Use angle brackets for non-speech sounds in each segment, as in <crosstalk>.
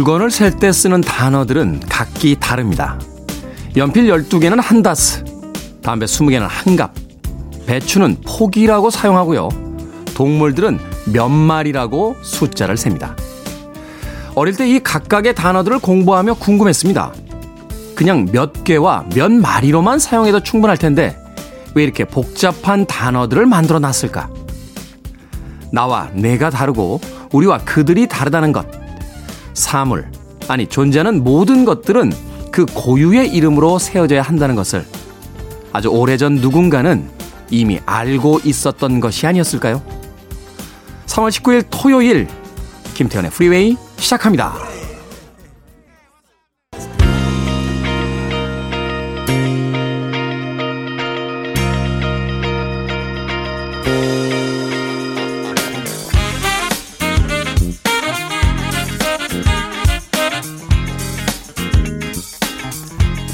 물건을 셀 때 쓰는 단어들은 각기 다릅니다. 연필 12개는 한 다스, 담배 20개는 한 갑, 배추는 포기라고 사용하고요. 동물들은 몇 마리라고 숫자를 셉니다. 어릴 때 이 각각의 단어들을 공부하며 궁금했습니다. 그냥 몇 개와 몇 마리로만 사용해도 충분할 텐데 왜 이렇게 복잡한 단어들을 만들어 놨을까? 나와 내가 다르고 우리와 그들이 다르다는 것. 사물, 아니 존재하는 모든 것들은 그 고유의 이름으로 세워져야 한다는 것을 아주 오래전 누군가는 이미 알고 있었던 것이 아니었을까요? 3월 19일 토요일 김태현의 프리웨이 시작합니다.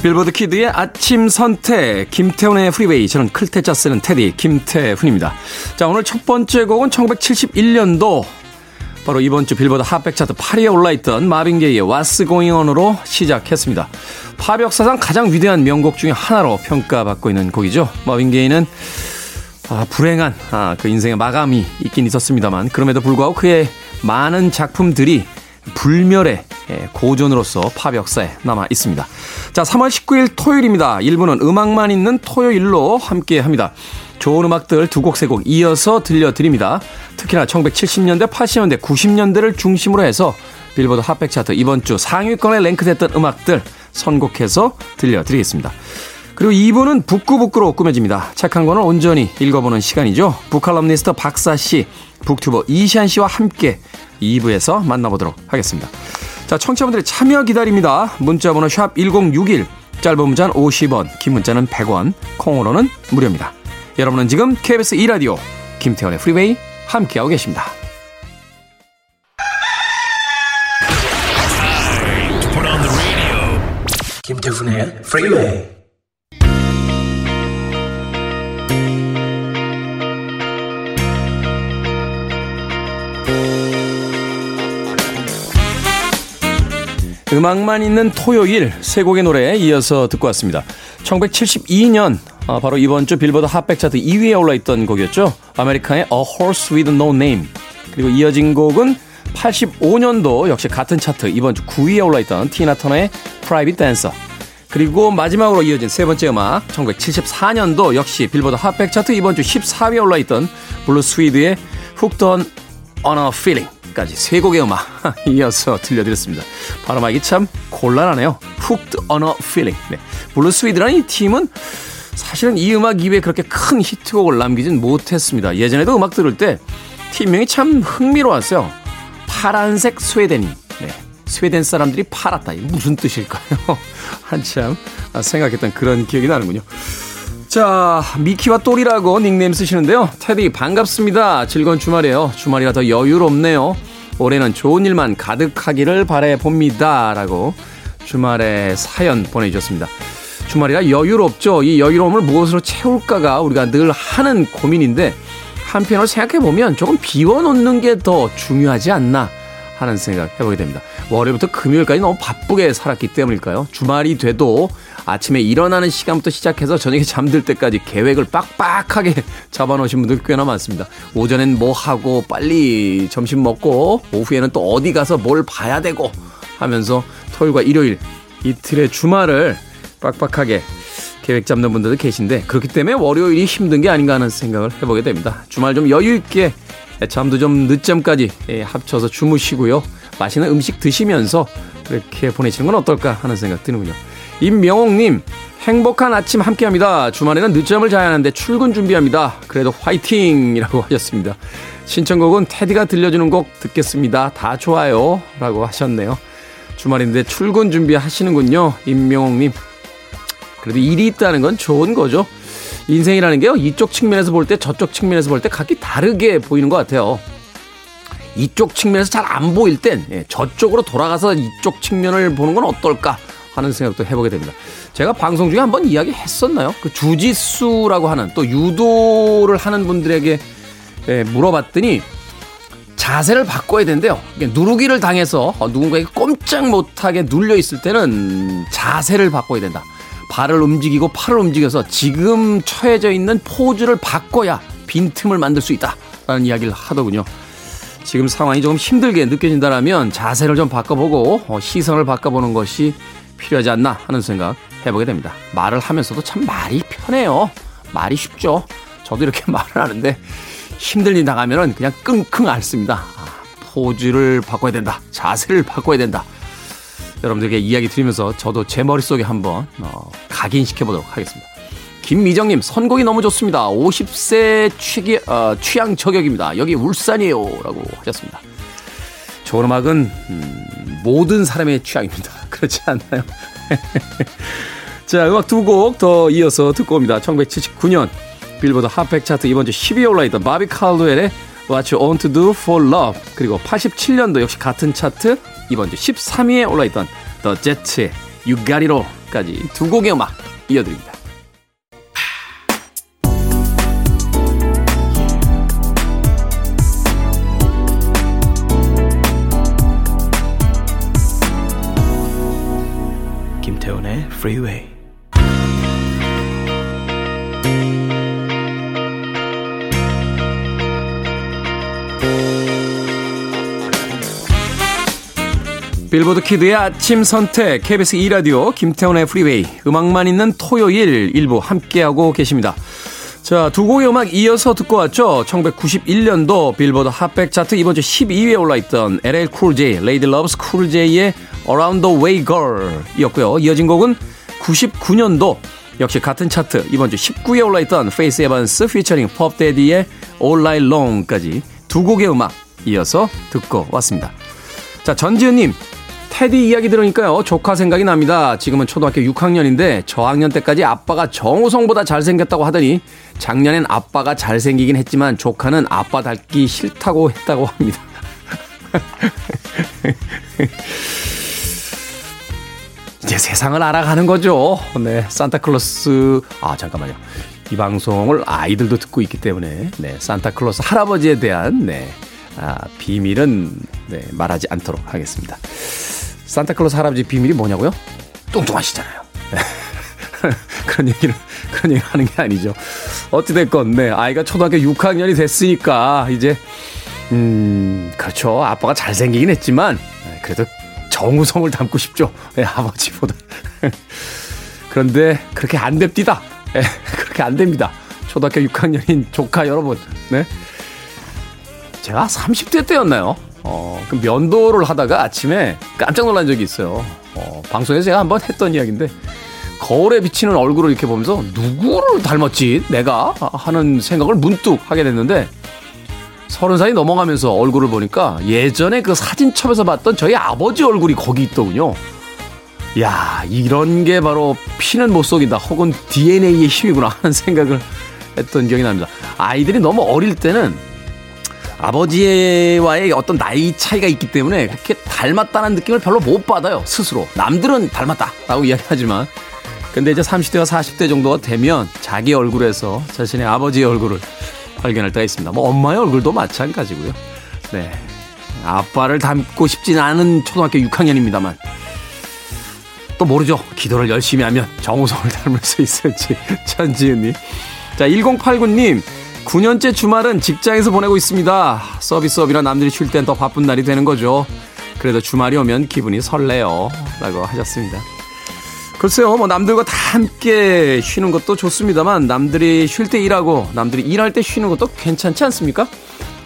빌보드 키드의 아침 선택 김태훈의 프리웨이 저는 클 태 자 쓰는 테디 김태훈입니다. 자 오늘 첫 번째 곡은 1971년도 바로 이번 주 빌보드 Hot백 차트 8위에 올라있던 마빈 게이의 What's Going On으로 시작했습니다. 팝 역사상 가장 위대한 명곡 중의 하나로 평가받고 있는 곡이죠. 마빈 게이는 아, 불행한 아, 그 인생의 마감이 있긴 있었습니다만 그럼에도 불구하고 그의 많은 작품들이 불멸의 예, 고전으로서 팝 역사에 남아 있습니다. 자, 3월 19일 토요일입니다. 1부는 음악만 있는 토요일로 함께 합니다. 좋은 음악들 두 곡, 세 곡 이어서 들려드립니다. 특히나 1970년대, 80년대, 90년대를 중심으로 해서 빌보드 핫백 차트 이번 주 상위권에 랭크됐던 음악들 선곡해서 들려드리겠습니다. 그리고 2부는 북구북구로 꾸며집니다. 착한 거는 온전히 읽어보는 시간이죠. 북칼럼니스트 박사 씨, 북튜버 이시안 씨와 함께 2부에서 만나보도록 하겠습니다. 자, 청취자분들의 참여 기다립니다. 문자번호 샵 1061, 짧은 문자는 50원, 긴 문자는 100원, 콩으로는 무료입니다. 여러분은 지금 KBS 2라디오 김태훈의 프리웨이 함께하고 계십니다. 김태훈의 프리웨이 음악만 있는 토요일 세 곡의 노래에 이어서 듣고 왔습니다. 1972년 아, 바로 이번 주 빌보드 Hot백 차트 2위에 올라있던 곡이었죠. 아메리카의 A Horse with No Name. 그리고 이어진 곡은 85년도 역시 같은 차트 이번 주 9위에 올라있던 티나 터너의 Private Dancer. 그리고 마지막으로 이어진 세 번째 음악 1974년도 역시 빌보드 Hot백 차트 이번 주 14위에 올라있던 블루 스위드의 Hooked on, a Feeling. 까지 세 곡의 음악 <laughs> 이어서 들려드렸습니다. 발음하기 참 곤란하네요. Hooked on a Feeling. 네. 블루 스위드라는 이 팀은 사실은 이 음악 이후에 그렇게 큰 히트곡을 남기진 못했습니다. 예전에도 음악 들을 때 팀명이 참 흥미로웠어요. 파란색 스웨덴이. 네. 스웨덴 사람들이 팔았다. 이게 무슨 뜻일까요? <laughs> 한참 생각했던 그런 기억이 나는군요. 자, 미키와 똘이라고 닉네임 쓰시는데요. 테디, 반갑습니다. 즐거운 주말이에요. 주말이라 더 여유롭네요. 올해는 좋은 일만 가득하기를 바래봅니다. 라고 주말에 사연 보내주셨습니다. 주말이라 여유롭죠. 이 여유로움을 무엇으로 채울까가 우리가 늘 하는 고민인데, 한편으로 생각해보면 조금 비워놓는 게 더 중요하지 않나 하는 생각 해보게 됩니다. 월요일부터 금요일까지 너무 바쁘게 살았기 때문일까요? 주말이 돼도 아침에 일어나는 시간부터 시작해서 저녁에 잠들 때까지 계획을 빡빡하게 <laughs> 잡아놓으신 분들 꽤나 많습니다. 오전엔 뭐 하고 빨리 점심 먹고 오후에는 또 어디 가서 뭘 봐야 되고 하면서 토요일과 일요일 이틀의 주말을 빡빡하게 계획 잡는 분들도 계신데 그렇기 때문에 월요일이 힘든 게 아닌가 하는 생각을 해보게 됩니다. 주말 좀 여유 있게 잠도 좀 늦잠까지 예, 합쳐서 주무시고요. 맛있는 음식 드시면서 그렇게 보내시는 건 어떨까 하는 생각 드는군요. 임명옥님, 행복한 아침 함께 합니다. 주말에는 늦잠을 자야 하는데 출근 준비합니다. 그래도 화이팅! 이라고 <laughs> 하셨습니다. 신청곡은 테디가 들려주는 곡 듣겠습니다. 다 좋아요. 라고 하셨네요. 주말인데 출근 준비하시는군요. 임명옥님. 그래도 일이 있다는 건 좋은 거죠. 인생이라는 게요. 이쪽 측면에서 볼 때 저쪽 측면에서 볼 때 각기 다르게 보이는 것 같아요. 이쪽 측면에서 잘 안 보일 땐 예, 저쪽으로 돌아가서 이쪽 측면을 보는 건 어떨까 하는 생각도 해보게 됩니다. 제가 방송 중에 한번 이야기 했었나요? 그 주짓수라고 하는 또 유도를 하는 분들에게 예, 물어봤더니 자세를 바꿔야 된대요. 누르기를 당해서 누군가에게 꼼짝 못하게 눌려 있을 때는 자세를 바꿔야 된다. 발을 움직이고 팔을 움직여서 지금 처해져 있는 포즈를 바꿔야 빈틈을 만들 수 있다. 라는 이야기를 하더군요. 지금 상황이 조금 힘들게 느껴진다면 자세를 좀 바꿔보고 어, 시선을 바꿔보는 것이 필요하지 않나 하는 생각 해보게 됩니다. 말을 하면서도 참 말이 편해요. 말이 쉽죠. 저도 이렇게 <laughs> 말을 하는데 힘들리 나가면은 그냥 끙끙 앓습니다. 아, 포즈를 바꿔야 된다. 자세를 바꿔야 된다. 여러분들에게 이야기 드리면서 저도 제 머릿속에 한번 어, 각인시켜 보도록 하겠습니다. 김미정님, 선곡이 너무 좋습니다. 50세 취기, 어, 취향 저격입니다. 여기 울산이에요. 라고 하셨습니다. 좋은 음악은, 음, 모든 사람의 취향입니다. <laughs> 그렇지 않나요? <laughs> 자, 음악 두 곡 더 이어서 듣고 옵니다. 1979년 빌보드 핫백 차트 이번 주 10위에 올라있던 바비 칼도웰의 What You Want to Do for Love 그리고 87년도 역시 같은 차트 이번 주 13위에 올라있던 The Jets의 You Got It All까지 두 곡의 음악 이어드립니다. Freeway 빌보드 키드의 아침 선택 KBS 2 라디오 김태훈의 프리웨이 음악만 있는 토요일 일부 함께하고 계십니다. 자, 두 곡의 음악 이어서 듣고 왔죠. 1991년도 빌보드 Hot백 차트 이번 주 12위에 올라 있던 LL Cool J, Ladies Love Cool J의 Around the Way Girl 이었고요. 이어진 곡은 99년도 역시 같은 차트 이번 주 19위에 올라있던 페이스 에반스 피처링 퍼프 대디의 All Night Long까지 두 곡의 음악 이어서 듣고 왔습니다. 자, 전지현님, 대디 이야기 들으니까요. 조카 생각이 납니다. 지금은 초등학교 6학년인데 저학년 때까지 아빠가 정우성보다 잘생겼다고 하더니 작년엔 아빠가 잘생기긴 했지만 조카는 아빠 닮기 싫다고 했다고 합니다. <laughs> 이제 세상을 알아가는 거죠. 네, 산타클로스. 아, 잠깐만요. 이 방송을 아이들도 듣고 있기 때문에, 네, 산타클로스 할아버지에 대한, 네, 아, 비밀은, 네, 말하지 않도록 하겠습니다. 산타클로스 할아버지 비밀이 뭐냐고요? 뚱뚱하시잖아요. 네. <laughs> 그런 얘기를, 그런 얘기를 하는 게 아니죠. 어찌됐건, 네, 아이가 초등학교 6학년이 됐으니까, 이제, 음, 그렇죠. 아빠가 잘생기긴 했지만, 네, 그래도 정우성을 닮고 싶죠. 네, 아버지보다. <laughs> 그런데, 그렇게 안 됩니다. 네, <laughs> 그렇게 안 됩니다. 초등학교 6학년인 조카 여러분, 네. 제가 30대 때였나요? 어, 그 면도를 하다가 아침에 깜짝 놀란 적이 있어요. 어, 방송에서 제가 한번 했던 이야기인데, 거울에 비치는 얼굴을 이렇게 보면서 누구를 닮았지? 내가? 하는 생각을 문득 하게 됐는데, 서른 살이 넘어가면서 얼굴을 보니까 예전에 그 사진첩에서 봤던 저희 아버지 얼굴이 거기 있더군요. 야, 이런 게 바로 피는 못 속인다. 혹은 DNA의 힘이구나 하는 생각을 했던 기억이 납니다. 아이들이 너무 어릴 때는 아버지와의 어떤 나이 차이가 있기 때문에 그렇게 닮았다는 느낌을 별로 못 받아요, 스스로. 남들은 닮았다라고 이야기하지만. 근데 이제 30대와 40대 정도가 되면 자기 얼굴에서 자신의 아버지의 얼굴을 발견할 때가 있습니다. 뭐 엄마의 얼굴도 마찬가지고요. 네. 아빠를 닮고 싶진 않은 초등학교 6학년입니다만. 또 모르죠. 기도를 열심히 하면 정우성을 <laughs> 닮을 수 있을지. <laughs> 천지은님. 자, 1089님. 9년째 주말은 직장에서 보내고 있습니다. 서비스업이라 남들이 쉴 땐 더 바쁜 날이 되는 거죠. 그래도 주말이 오면 기분이 설레요. 라고 하셨습니다. 글쎄요, 뭐 남들과 다 함께 쉬는 것도 좋습니다만 남들이 쉴 때 일하고 남들이 일할 때 쉬는 것도 괜찮지 않습니까?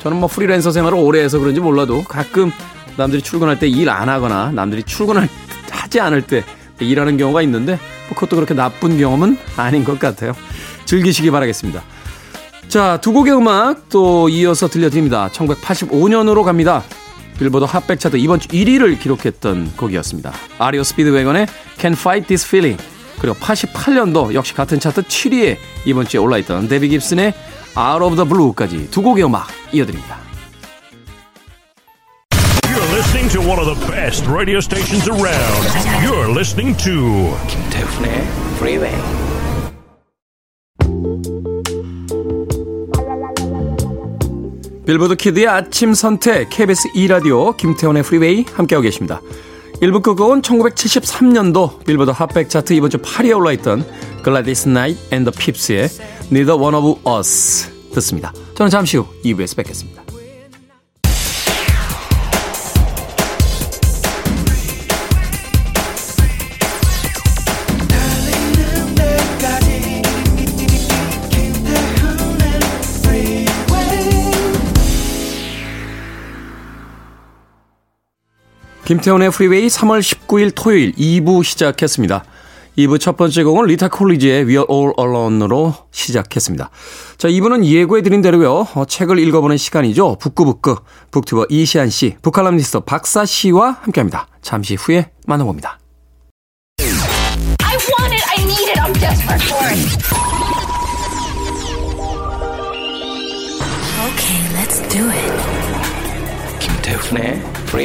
저는 뭐 프리랜서 생활을 오래 해서 그런지 몰라도 가끔 남들이 출근할 때 일 안 하거나 남들이 출근을 <laughs> 하지 않을 때 일하는 경우가 있는데 뭐 그것도 그렇게 나쁜 경험은 아닌 것 같아요. 즐기시기 바라겠습니다. 자, 두 곡의 음악 또 이어서 들려드립니다. 1985년으로 갑니다. 빌보드 핫백 차트 이번 주 1위를 기록했던 곡이었습니다. 아리오 스피드웨건의 Can Fight This Feeling 그리고 88년도 역시 같은 차트 7위에 이번 주에 올라있던 데비 깁슨의 Out of the Blue까지 두 곡의 음악 이어드립니다. You're listening to one of the best radio stations around. You're listening to 김태훈의 Freeway. 빌보드 키드의 아침 선택 KBS 2라디오 김태훈의 프리웨이 함께하고 계십니다. 1부 끝곡은 1973년도 빌보드 핫백 차트 이번 주 8위에 올라있던 글래디스 나이트 앤 더 핍스의 Neither One of Us 듣습니다. 저는 잠시 후 2부에서 뵙겠습니다. 김태훈의 프리웨이 3월 19일 토요일 2부 시작했습니다. 2부 첫 번째 곡은 리타 콜리지의 We Are All Alone으로 시작했습니다. 자, 2부는 예고해드린 대로요. 어, 책을 읽어보는 시간이죠. 북구북구 북튜버 이시안 씨, 북칼럼니스트 박사 씨와 함께합니다. 잠시 후에 만나봅니다. I want it, I need it, I'm desperate for it. Okay, let's do it. 김태훈의 프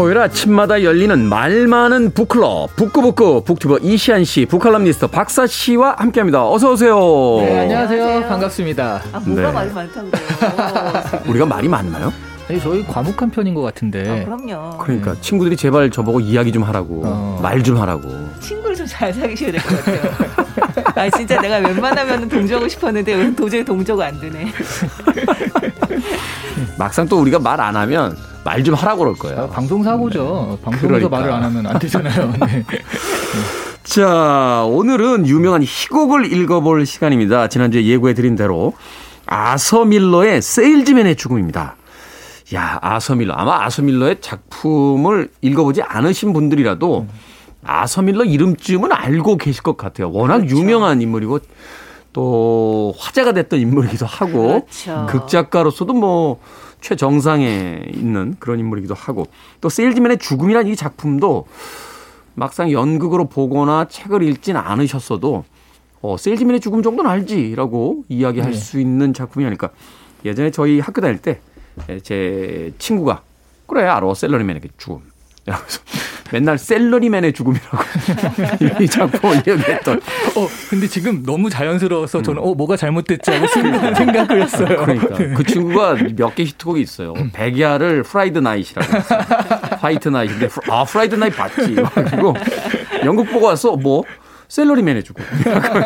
토요일 아침마다 열리는 말 많은 북클럽 북구북구 북튜버 이시안 씨, 북칼럼니스트 박사 씨와 함께합니다. 어서 오세요. 네, 안녕하세요. 안녕하세요. 반갑습니다. 아, 뭐가 네. 말이 많다고 그래요. 우리가 말이 많나요? 아니, 저희 과묵한 편인 것 같은데. 아, 그럼요. 그러니까 네. 친구들이 제발 저보고 이야기 좀 하라고, 어. 말좀 하라고. 친구를 좀 잘 사귀셔야 될 것 같아요. <laughs> 아 진짜 내가 웬만하면 동조하고 싶었는데 도저히 동조가 안 되네. <laughs> 막상 또 우리가 말 안 하면 말 좀 하라고 그럴 거예요. 아, 방송 사고죠. 네. 방송에서 그러니까. 말을 안 하면 안 되잖아요. <laughs> 네. 자, 오늘은 유명한 희곡을 읽어볼 시간입니다. 지난주에 예고해드린 대로 아서 밀러의 세일즈맨의 죽음입니다. 야, 아서 밀러. 아마 아서 밀러의 작품을 읽어보지 않으신 분들이라도 아서 밀러 이름쯤은 알고 계실 것 같아요. 워낙 그렇죠. 유명한 인물이고 또 화제가 됐던 인물이기도 하고 그렇죠. 극작가로서도 뭐 최정상에 있는 그런 인물이기도 하고 또 세일즈맨의 죽음이라는 이 작품도 막상 연극으로 보거나 책을 읽진 않으셨어도 어, 세일즈맨의 죽음 정도는 알지라고 이야기할 네. 수 있는 작품이 아닐까. 예전에 저희 학교 다닐 때 제 친구가 그래 알아 셀러리맨의 죽음 이러면서 맨날 셀러리맨의 죽음이라고 <laughs> 이 작품을 이야기했던. 어, 근데 지금 너무 자연스러워서 저는 어 뭐가 잘못됐지 하고 순간 생각을 했어요. 그러니까 그 친구가 몇 개 히트곡이 있어요. 백야를 Fright Night이라고 했어요. White Night인데 아 Fright Night 봤지. 그리고 연극 보고 와서 뭐 샐러리맨 해주고.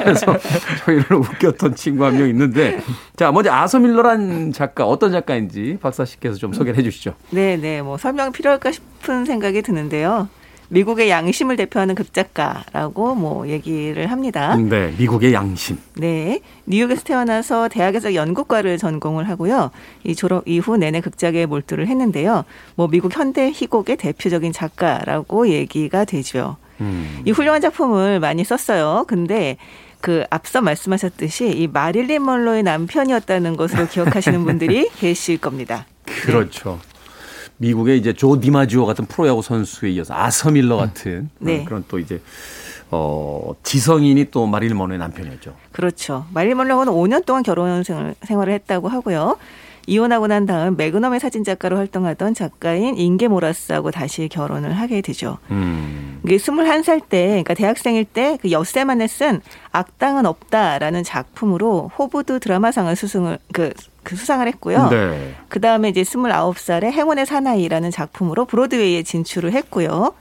그래서 저희를 웃겼던 친구 한 명 있는데. 자, 먼저 아서 밀러란 작가, 어떤 작가인지 박사 씨께서 좀 소개를 해 주시죠. 네네. 네. 뭐 설명 필요할까 싶은 생각이 드는데요. 미국의 양심을 대표하는 극작가라고 뭐 얘기를 합니다. 네, 미국의 양심. 네, 뉴욕에서 태어나서 대학에서 연극과를 전공을 하고요. 이 졸업 이후 내내 극작에 몰두를 했는데요. 뭐 미국 현대 희곡의 대표적인 작가라고 얘기가 되죠. 음. 이 훌륭한 작품을 많이 썼어요. 근데 그 앞서 말씀하셨듯이 이 마릴린 먼로의 남편이었다는 것으로 기억하시는 <laughs> 분들이 계실 겁니다. 그렇죠. 미국의 이제 조 디마지오 같은 프로야구 선수에 이어서 아서 밀러 같은 네. 그런 또 이제 어, 지성인이 또 마릴린 먼로의 남편이었죠. 그렇죠. 마릴린 먼로는 5년 동안 결혼 생활을 했다고 하고요. 이혼하고 난 다음 매그넘의 사진작가로 활동하던 작가인 인게 모라스하고 다시 결혼을 하게 되죠. 음. 이게 21살 때, 그러니까 대학생일 때 그 엿새만에 쓴 악당은 없다라는 작품으로 호브드 드라마상을 수승을 그, 그 수상을 했고요. 네. 그 다음에 이제 29살에 행운의 사나이라는 작품으로 브로드웨이에 진출을 했고요.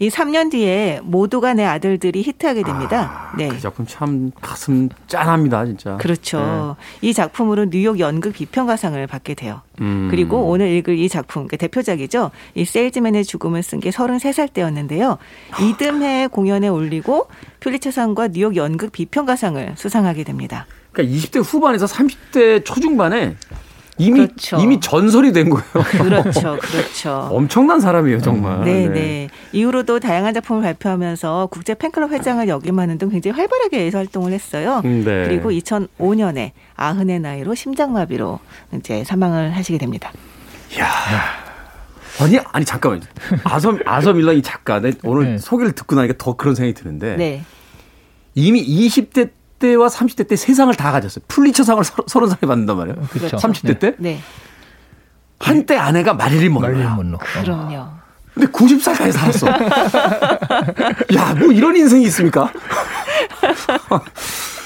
이 3년 뒤에 모두가 내 아들들이 히트하게 됩니다. 아, 네. 그 작품 참 가슴 짠합니다, 진짜. 그렇죠. 네. 이 작품으로 뉴욕 연극 비평가상을 받게 돼요. 음. 그리고 오늘 읽을 이 작품, 그 대표작이죠. 이 세일즈맨의 죽음을 쓴 게 33살 때였는데요. 이듬해 공연에 올리고 퓰리처상과 뉴욕 연극 비평가상을 수상하게 됩니다. 그러니까 20대 후반에서 30대 초중반에 이미 그렇죠. 이미 전설이 된 거예요. <laughs> 그렇죠, 그렇죠. <laughs> 엄청난 사람이에요, 정말. 네, 네, 네. 이후로도 다양한 작품을 발표하면서 국제 팬클럽 회장을 역임하는 등 굉장히 활발하게 활동을 했어요. 네. 그리고 2005년에 아흔의 나이로 심장마비로 이제 사망을 하시게 됩니다. 야. 아니 아니 잠깐만요. 아섬 아섬 일러 이 작가 내 오늘 네. 소개를 듣고 나니까 더 그런 생각이 드는데 네. 이미 20대 20대와 30대 때 세상을 다 가졌어요. 풀리처상을 30살에 받는단 말이에요. 그렇죠. 30대 때 네. 한때 아내가 마릴린 먼로야. 그럼요. 근데 90살까지 살았어. <laughs> 야, 뭐 이런 인생이 있습니까? <laughs>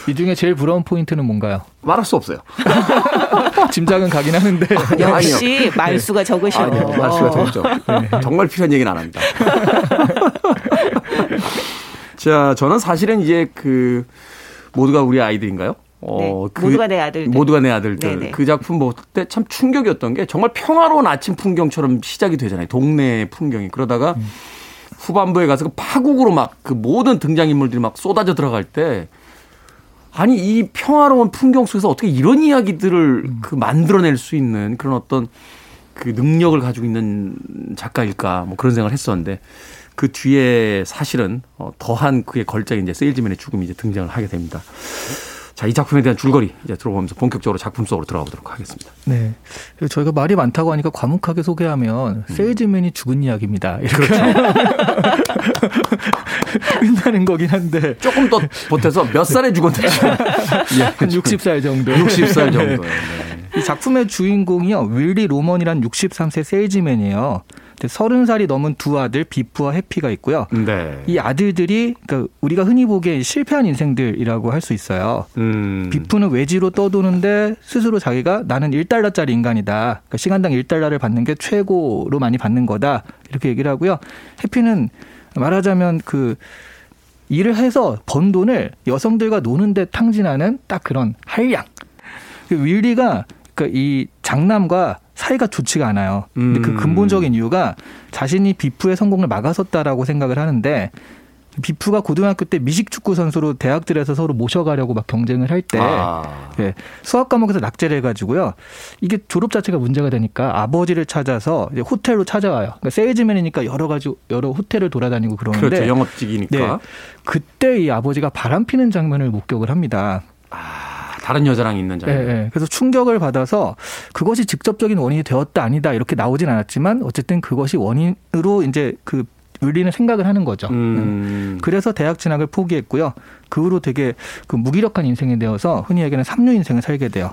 이 중에 제일 부러운 포인트는 뭔가요? 말할 수 없어요. <laughs> 짐작은 가긴 하는데 역시 말수가 적으셔. 아니요, 말수가 적죠. 정말 필요한 얘기는 안 합니다. 자, 저는 사실은 이제 그 모두가 우리 아이들인가요? 어, 네, 모두가 내 아들들. 모두가 내 아들들. 네네. 그 작품 볼 때 참 충격이었던 게 정말 평화로운 아침 풍경처럼 시작이 되잖아요. 동네 풍경이. 그러다가 후반부에 가서 그 파국으로 막 그 모든 등장인물들이 막 쏟아져 들어갈 때 아니 이 평화로운 풍경 속에서 어떻게 이런 이야기들을 그 만들어낼 수 있는 그런 어떤 그 능력을 가지고 있는 작가일까 뭐 그런 생각을 했었는데 그 뒤에 사실은 어, 더한 그의 걸작이 이제 세일즈맨의 죽음이 이제 등장을 하게 됩니다. 자, 이 작품에 대한 줄거리 이제 들어보면서 본격적으로 작품 속으로 들어가 보도록 하겠습니다. 네. 저희가 말이 많다고 하니까 과묵하게 소개하면 세일즈맨이 죽은 이야기입니다. 이렇게 <laughs> 끝나는 거긴 한데 조금 더 보태서 몇 살에 죽었는지 <laughs> 예, 한 60살 정도. 60살 정도. 네. 이 작품의 주인공이요. 윌리 로먼이란 63세 세일즈맨이에요. 30살이 넘은 두 아들 비프와 해피가 있고요. 네. 이 아들들이 그러니까 우리가 흔히 보기에 실패한 인생들이라고 할 수 있어요. 음. 비프는 외지로 떠도는데 스스로 자기가 나는 1달러짜리 인간이다. 그러니까 시간당 1달러를 받는 게 최고로 많이 받는 거다. 이렇게 얘기를 하고요. 해피는 말하자면 그 일을 해서 번 돈을 여성들과 노는데 탕진하는 딱 그런 한량. 그 윌리가 그러니까 이 장남과 사이가 좋지가 않아요. 근데 그 음. 근본적인 이유가 자신이 비프의 성공을 막아섰다라고 생각을 하는데 비프가 고등학교 때 미식 축구 선수로 대학들에서 서로 모셔가려고 막 경쟁을 할때 아. 예, 수학 과목에서 낙제를 해가지고요. 이게 졸업 자체가 문제가 되니까 아버지를 찾아서 호텔로 찾아와요. 그러니까 세일즈맨이니까 여러 가지 여러 호텔을 돌아다니고 그러는데 그렇죠. 영업직이니까. 네. 그때 이 아버지가 바람 피는 장면을 목격을 합니다. 아, 다른 여자랑 있는 예, 장면. 예. 그래서 충격을 받아서 그것이 직접적인 원인이 되었다 아니다 이렇게 나오진 않았지만 어쨌든 그것이 원인으로 이제 그 윌리는 생각을 하는 거죠. 음. 그래서 대학 진학을 포기했고요. 그 후로 되게 그 무기력한 인생이 되어서 흔히 얘기하는 삼류 인생을 살게 돼요.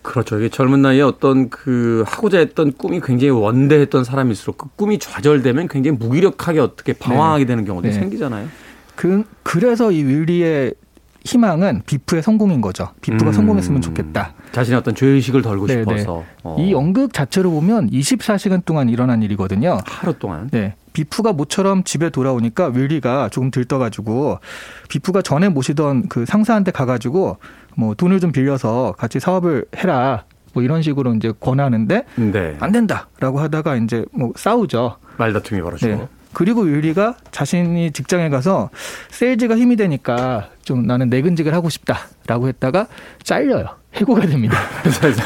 그렇죠. 이게 젊은 나이에 어떤 그 하고자 했던 꿈이 굉장히 원대했던 사람일수록 그 꿈이 좌절되면 굉장히 무기력하게 어떻게 방황하게 되는 경우도 네. 생기잖아요. 그 그래서 이 윌리의 희망은 비프의 성공인 거죠. 비프가 음. 성공했으면 좋겠다. 자신의 어떤 죄의식을 덜고 네, 싶어서. 어. 이 연극 자체로 보면 24시간 동안 일어난 일이거든요. 하루 동안. 네. 비프가 모처럼 집에 돌아오니까 윌리가 조금 들떠가지고 비프가 전에 모시던 그 상사한테 가가지고 뭐 돈을 좀 빌려서 같이 사업을 해라. 뭐 이런 식으로 이제 권하는데 네. 안 된다라고 하다가 이제 뭐 싸우죠. 말다툼이 벌어지고. 네. 그리고 윌리가 자신이 직장에 가서 세일즈가 힘이 되니까 좀 나는 내근직을 하고 싶다라고 했다가 잘려요. 해고가 됩니다. <laughs>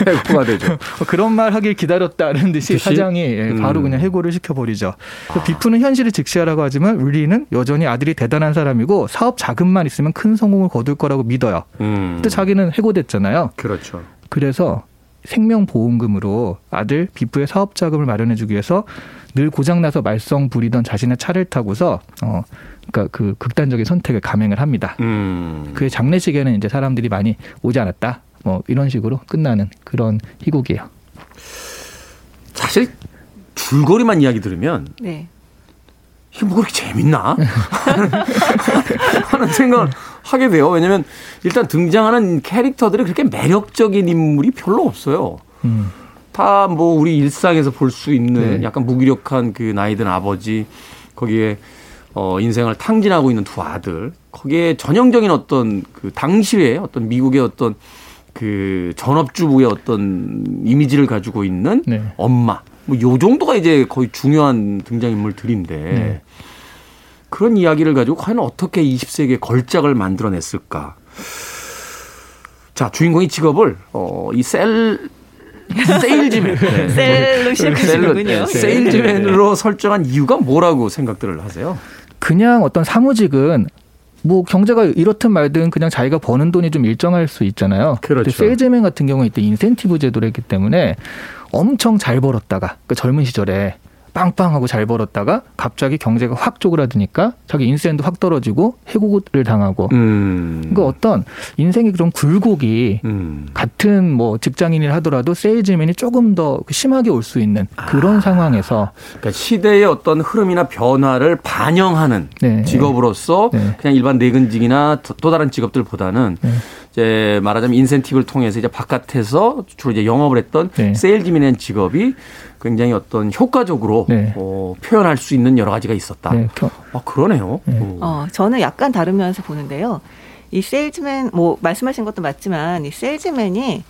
해고가 되죠. 그런 말 하길 기다렸다는 듯이 듯이? 사장이 예, 바로 음. 그냥 해고를 시켜버리죠. 그 비프는 현실을 직시하라고 하지만 윌리는 여전히 아들이 대단한 사람이고 사업 자금만 있으면 큰 성공을 거둘 거라고 믿어요. 음. 근데 자기는 해고됐잖아요. 그렇죠. 그래서 생명보험금으로 아들 비프의 사업 자금을 마련해주기 위해서 늘 고장나서 말썽 부리던 자신의 차를 타고서 어 그러니까 그 극단적인 선택을 감행을 합니다. 음. 그의 장례식에는 이제 사람들이 많이 오지 않았다. 뭐 이런 식으로 끝나는 그런 희곡이에요. 사실 줄거리만 이야기 들으면 네. 이게 뭐 그렇게 재밌나? <laughs> 하는 생각을 하게 돼요. 왜냐면 일단 등장하는 캐릭터들이 그렇게 매력적인 인물이 별로 없어요. 음. 다 뭐 우리 일상에서 볼 수 있는 네. 약간 무기력한 그 나이든 아버지 거기에 어 인생을 탕진하고 있는 두 아들 거기에 전형적인 어떤 그 당시의 어떤 미국의 어떤 그 전업주부의 어떤 이미지를 가지고 있는 네. 엄마 뭐 요 정도가 이제 거의 중요한 등장인물들인데 네. 그런 이야기를 가지고 과연 어떻게 20세기의 걸작을 만들어냈을까? 자 주인공의 직업을 어 이 셀 세일즈맨 <laughs> 네. 셀로 시작하시는군요. 네, 세일즈맨으로 설정한 이유가 뭐라고 생각들을 하세요? 그냥 어떤 사무직은 뭐 경제가 이렇든 말든 그냥 자기가 버는 돈이 좀 일정할 수 있잖아요. 그렇죠. 세일즈맨 같은 경우에 이때 인센티브 제도를 했기 때문에 엄청 잘 벌었다가 그 젊은 시절에 빵빵하고 잘 벌었다가 갑자기 경제가 확 쪼그라드니까 자기 인센도 확 떨어지고 해고를 당하고 음. 그 어떤 인생의 그런 굴곡이 음. 같은 뭐 직장인을 하더라도 세일즈맨이 조금 더 심하게 올 수 있는 그런 아. 상황에서 그러니까 시대의 어떤 흐름이나 변화를 반영하는 네. 직업으로서 네. 그냥 일반 내근직이나 또- 또 다른 직업들보다는 네. 이제 말하자면 인센티브를 통해서 이제 바깥에서 주로 이제 영업을 했던 네. 세일즈맨이라는 직업이 굉장히 어떤 효과적으로 네. 어, 표현할 수 있는 여러 가지가 있었다. 네, 겨- 아, 그러네요. 네. 오. 어, 저는 약간 다른 면에서 보는데요. 이 세일즈맨, 뭐, 말씀하신 것도 맞지만, 이 세일즈맨이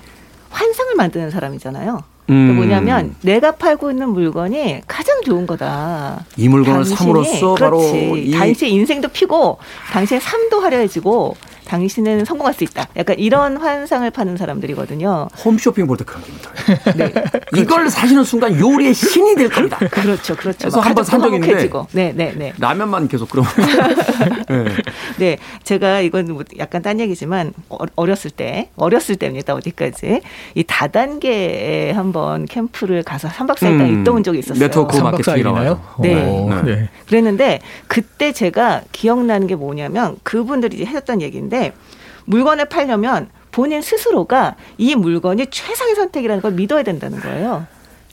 환상을 만드는 사람이잖아요. 음. 뭐냐면, 내가 팔고 있는 물건이 가장 좋은 거다. 이 물건을 당신이- 삼으로써 바로 그렇지. 이 당신의 인생도 피고, 당신의 삶도 화려해지고, 당신은 성공할 수 있다. 약간 이런 환상을 파는 사람들이거든요. 홈쇼핑 볼때 그런 겁니다. <laughs> 네. 이걸 사시는 순간 요리의 신이 될 겁니다. <laughs> 그렇죠, 그렇죠. 그래서 한번 산 적이 있는데. 네, 네, 네. 라면만 계속 그러면. <laughs> 네. 네, 제가 이건 뭐 약간 딴 얘기지만 어- 어렸을 때, 어렸을 때입니다. 어디까지 이 다단계에 한번 캠프를 가서 3박 4일 동안 음, 있다 온 적이 있었어요. 네트워크 마케팅이라고 삼박사일이나요? 하죠. 네. 오, 네. 네. 그랬는데 그때 제가 기억나는 게 뭐냐면 그분들이 이제 해줬던 얘기인데 물건을 팔려면 본인 스스로가 이 물건이 최상의 선택이라는 걸 믿어야 된다는 거예요.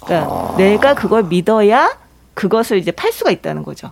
그러니까 아. 내가 그걸 믿어야 그것을 이제 팔 수가 있다는 거죠.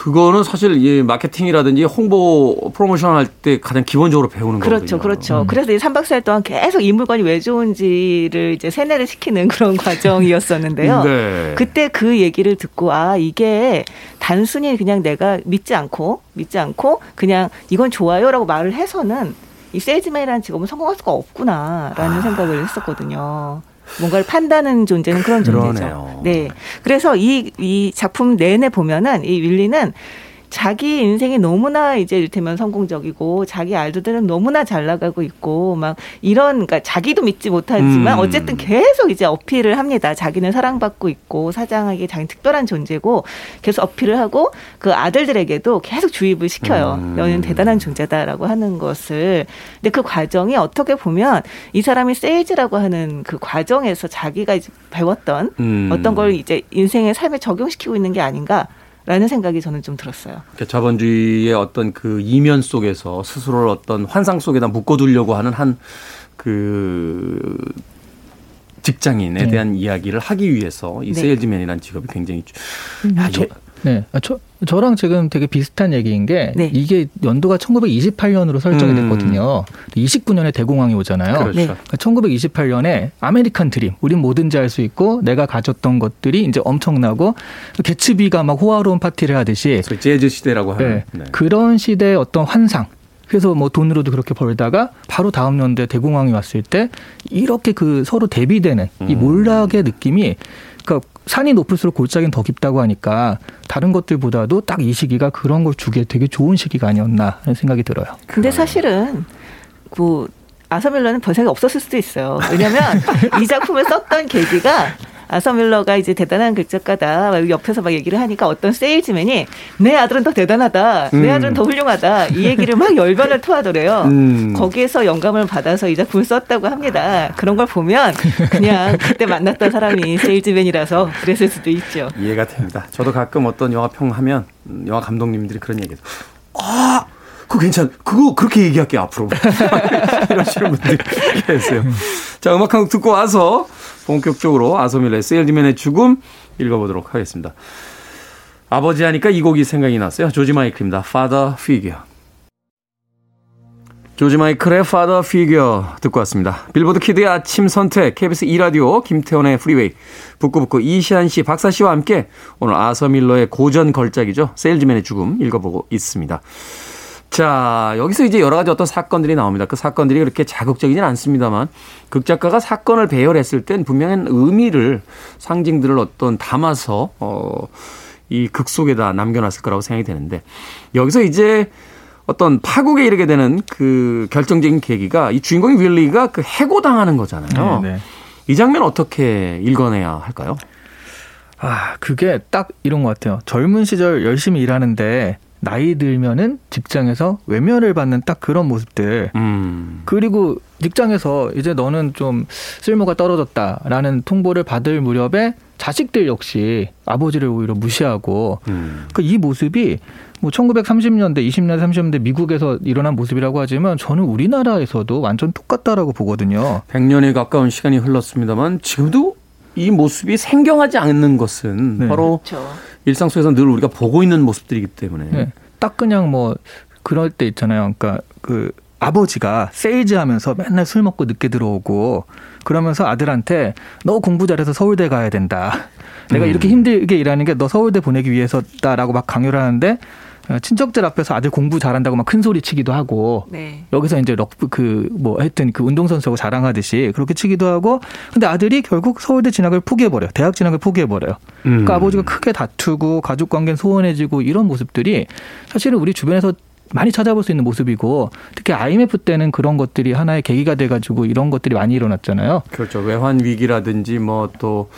그거는 사실 이 마케팅이라든지 홍보 프로모션 할 때 가장 기본적으로 배우는 그렇죠, 거거든요. 그렇죠. 그래서 이 3박 4일 동안 계속 이 물건이 왜 좋은지를 이제 세뇌를 시키는 <laughs> 그런 과정이었었는데요. 네. 그때 그 얘기를 듣고 아 이게 단순히 그냥 내가 믿지 않고 믿지 않고 그냥 이건 좋아요라고 말을 해서는 이 세일즈맨이라는 직업은 성공할 수가 없구나라는 아. 생각을 했었거든요. 뭔가를 판다는 존재는 그런 그러네요. 존재죠. 네. 그래서 이, 이 작품 내내 보면은 이 윌리는 자기 인생이 너무나 이제 이를테면 성공적이고 자기 아이들은 너무나 잘 나가고 있고 막 이런 그러니까 자기도 믿지 못하지만 음. 어쨌든 계속 이제 어필을 합니다. 자기는 사랑받고 있고 사장에게 자기 특별한 존재고 계속 어필을 하고 그 아들들에게도 계속 주입을 시켜요. 음. 너는 대단한 존재다라고 하는 것을. 근데 그 과정이 어떻게 보면 이 사람이 세일즈라고 하는 그 과정에서 자기가 이제 배웠던 음. 어떤 걸 이제 인생의 삶에 적용시키고 있는 게 아닌가. 라는 생각이 저는 좀 들었어요. 그러니까 자본주의의 어떤 그 이면 속에서 스스로를 어떤 환상 속에다 묶어두려고 하는 한 그 직장인에 네. 대한 이야기를 하기 위해서 이 네. 세일즈맨이라는 직업이 굉장히 주- 야, 저, 이- 네. 아, 저, 저랑 지금 되게 비슷한 얘기인 게 네. 이게 연도가 1928년으로 설정이 음. 됐거든요. 29년에 대공황이 오잖아요. 그렇죠. 네. 1928년에 아메리칸 드림, 우린 뭐든지 할 수 있고 내가 가졌던 것들이 이제 엄청나고 개츠비가 막 호화로운 파티를 하듯이 재즈 시대라고 하는 네. 네. 그런 시대의 어떤 환상. 그래서 뭐 돈으로도 그렇게 벌다가 바로 다음 연도에 대공황이 왔을 때 이렇게 그 서로 대비되는 이 음. 몰락의 느낌이 그러니까 산이 높을수록 골짜기는 더 깊다고 하니까 다른 것들보다도 딱 이 시기가 그런 걸 주기에 되게 좋은 시기가 아니었나 하는 생각이 들어요. 근데 사실은 그 아서밀러는 별 생각 없었을 수도 있어요. 왜냐하면 <laughs> 이 작품을 썼던 계기가 아서밀러가 이제 대단한 글작가다 막 옆에서 막 얘기를 하니까 어떤 세일즈맨이 내 아들은 더 대단하다, 내 음. 아들은 더 훌륭하다 이 얘기를 막 열변을 <laughs> 토하더래요. 음. 거기에서 영감을 받아서 이 작품을 썼다고 합니다. 그런 걸 보면 그냥 그때 만났던 사람이 세일즈맨이라서 그랬을 수도 있죠. 이해가 됩니다. 저도 가끔 어떤 영화 평하면 음, 영화 감독님들이 그런 얘기해서 아 그거 괜찮 그거 그렇게 얘기할게 앞으로 <laughs> 이러시는 분들이 계세요. 자 음악 한 곡 듣고 와서 본격적으로 아서 밀러 세일즈맨의 죽음 읽어보도록 하겠습니다. 아버지 하니까 이 곡이 생각이 났어요. 조지 마이클입니다. Father Figure. 조지 마이클의 Father Figure 듣고 왔습니다. 빌보드 키드의 아침 선택, KBS 2라디오, 김태훈의 프리웨이, 북구북구 이시한 씨, 박사 씨와 함께 오늘 아서 밀러의 고전 걸작이죠. 세일즈맨의 죽음 읽어보고 있습니다. 자, 여기서 이제 여러 가지 어떤 사건들이 나옵니다. 그 사건들이 그렇게 자극적이진 않습니다만, 극작가가 사건을 배열했을 땐 분명한 의미를, 상징들을 어떤 담아서, 어, 이 극 속에다 남겨놨을 거라고 생각이 되는데, 여기서 이제 어떤 파국에 이르게 되는 그 결정적인 계기가 이 주인공이 윌리가 그 해고당하는 거잖아요. 네, 네. 이 장면 어떻게 읽어내야 할까요? 아, 그게 딱 이런 것 같아요. 젊은 시절 열심히 일하는데 나이 들면은 직장에서 외면을 받는 딱 그런 모습들. 음. 그리고 직장에서 이제 너는 좀 쓸모가 떨어졌다라는 통보를 받을 무렵에 자식들 역시 아버지를 오히려 무시하고 음. 그이 모습이 뭐 1930년대, 20년대, 30년대 미국에서 일어난 모습이라고 하지만 저는 우리나라에서도 완전 똑같다라고 보거든요. 100년에 가까운 시간이 흘렀습니다만 지금도 이 모습이 생경하지 않는 것은 네. 바로 그렇죠. 일상 속에서 늘 우리가 보고 있는 모습들이기 때문에 네. 딱 그냥 뭐 그럴 때 있잖아요. 그러니까 그 아버지가 세일즈 하면서 맨날 술 먹고 늦게 들어오고 그러면서 아들한테 너 공부 잘해서 서울대 가야 된다. 내가 음. 이렇게 힘들게 일하는 게 너 서울대 보내기 위해서다라고 막 강요를 하는데 어, 친척들 앞에서 아들 공부 잘한다고 막 큰 소리 치기도 하고 네. 여기서 이제 럭비 그 뭐 하여튼 그 운동선수하고 자랑하듯이 그렇게 치기도 하고 근데 아들이 결국 서울대 진학을 포기해버려요. 대학 진학을 포기해버려요. 음. 그러니까 아버지가 크게 다투고 가족 관계는 소원해지고 이런 모습들이 사실은 우리 주변에서 많이 찾아볼 수 있는 모습이고 특히 IMF 때는 그런 것들이 하나의 계기가 돼가지고 이런 것들이 많이 일어났잖아요. 그렇죠. 외환 위기라든지 뭐 또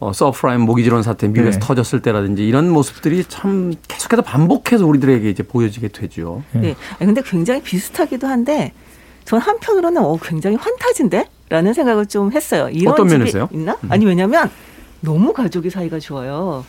어, 서브프라임 모기지론 사태 미국에서 네. 터졌을 때라든지 이런 모습들이 참 계속해서 반복해서 우리들에게 이제 보여지게 되죠. 네. 아니, 근데 굉장히 비슷하기도 한데 전 한편으로는 어 굉장히 환타지인데? 라는 생각을 좀 했어요. 이런 어떤 면에서요? 있나? 아니 왜냐면 너무 가족이 사이가 좋아요.